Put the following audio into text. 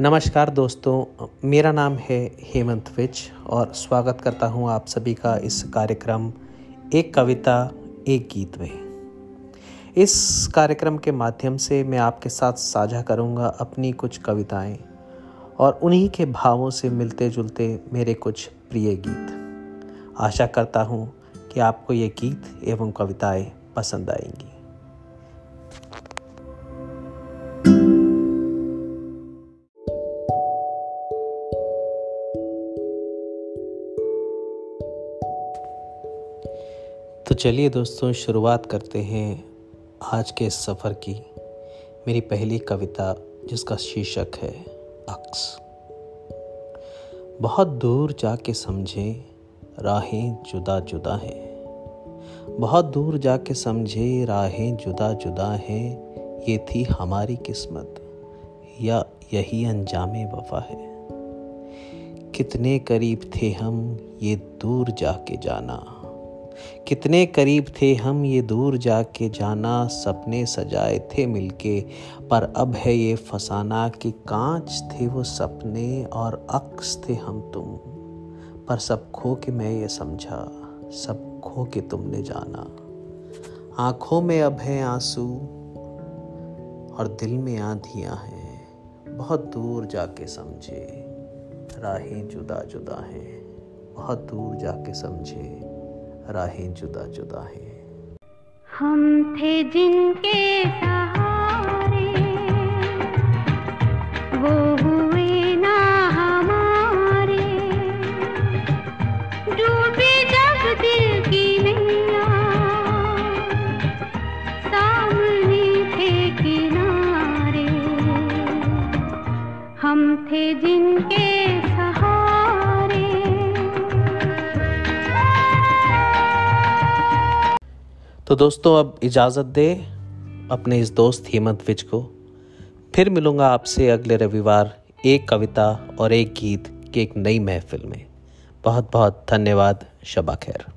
नमस्कार दोस्तों, मेरा नाम है हेमंत विच और स्वागत करता हूँ आप सभी का इस कार्यक्रम एक कविता, एक गीत में। इस कार्यक्रम के माध्यम से मैं आपके साथ साझा करूँगा अपनी कुछ कविताएँ और उन्हीं के भावों से मिलते जुलते मेरे कुछ प्रिय गीत। आशा करता हूँ कि आपको ये गीत एवं कविताएँ पसंद आएँगी। तो चलिए दोस्तों, शुरुआत करते हैं आज के इस सफ़र की। मेरी पहली कविता, जिसका शीर्षक है, अक्स। बहुत दूर जाके समझे, राहें जुदा जुदा हैं। बहुत दूर जाके समझे, राहें जुदा जुदा हैं। ये थी हमारी किस्मत, या यही अंजाम वफा है। कितने करीब थे हम, ये दूर जाके जाना। कितने करीब थे हम ये दूर जाके जाना, सपने सजाए थे मिलके। पर अब है ये फसाना कि कांच थे वो सपने और अक्स थे हम तुम। पर सब खो के मैं ये समझा, सब खो के तुमने जाना। आँखों में अब है आँसू और दिल में आंधियाँ हैं। बहुत दूर जाके समझे, राहें जुदा जुदा हैं। बहुत दूर जाके समझे। राहें जुदा जुदा हैं। हम थे जिनके सहारे, वो हुए ना हमारे। डूबे जब दिल की नैया, सामने थे किनारे। हम थे जिनके तो दोस्तों, अब इजाज़त दे अपने इस दोस्त हेमंत विज को। फिर मिलूँगा आपसे अगले रविवार एक कविता और एक गीत की एक नई महफिल में। बहुत बहुत धन्यवाद, शबा खैर।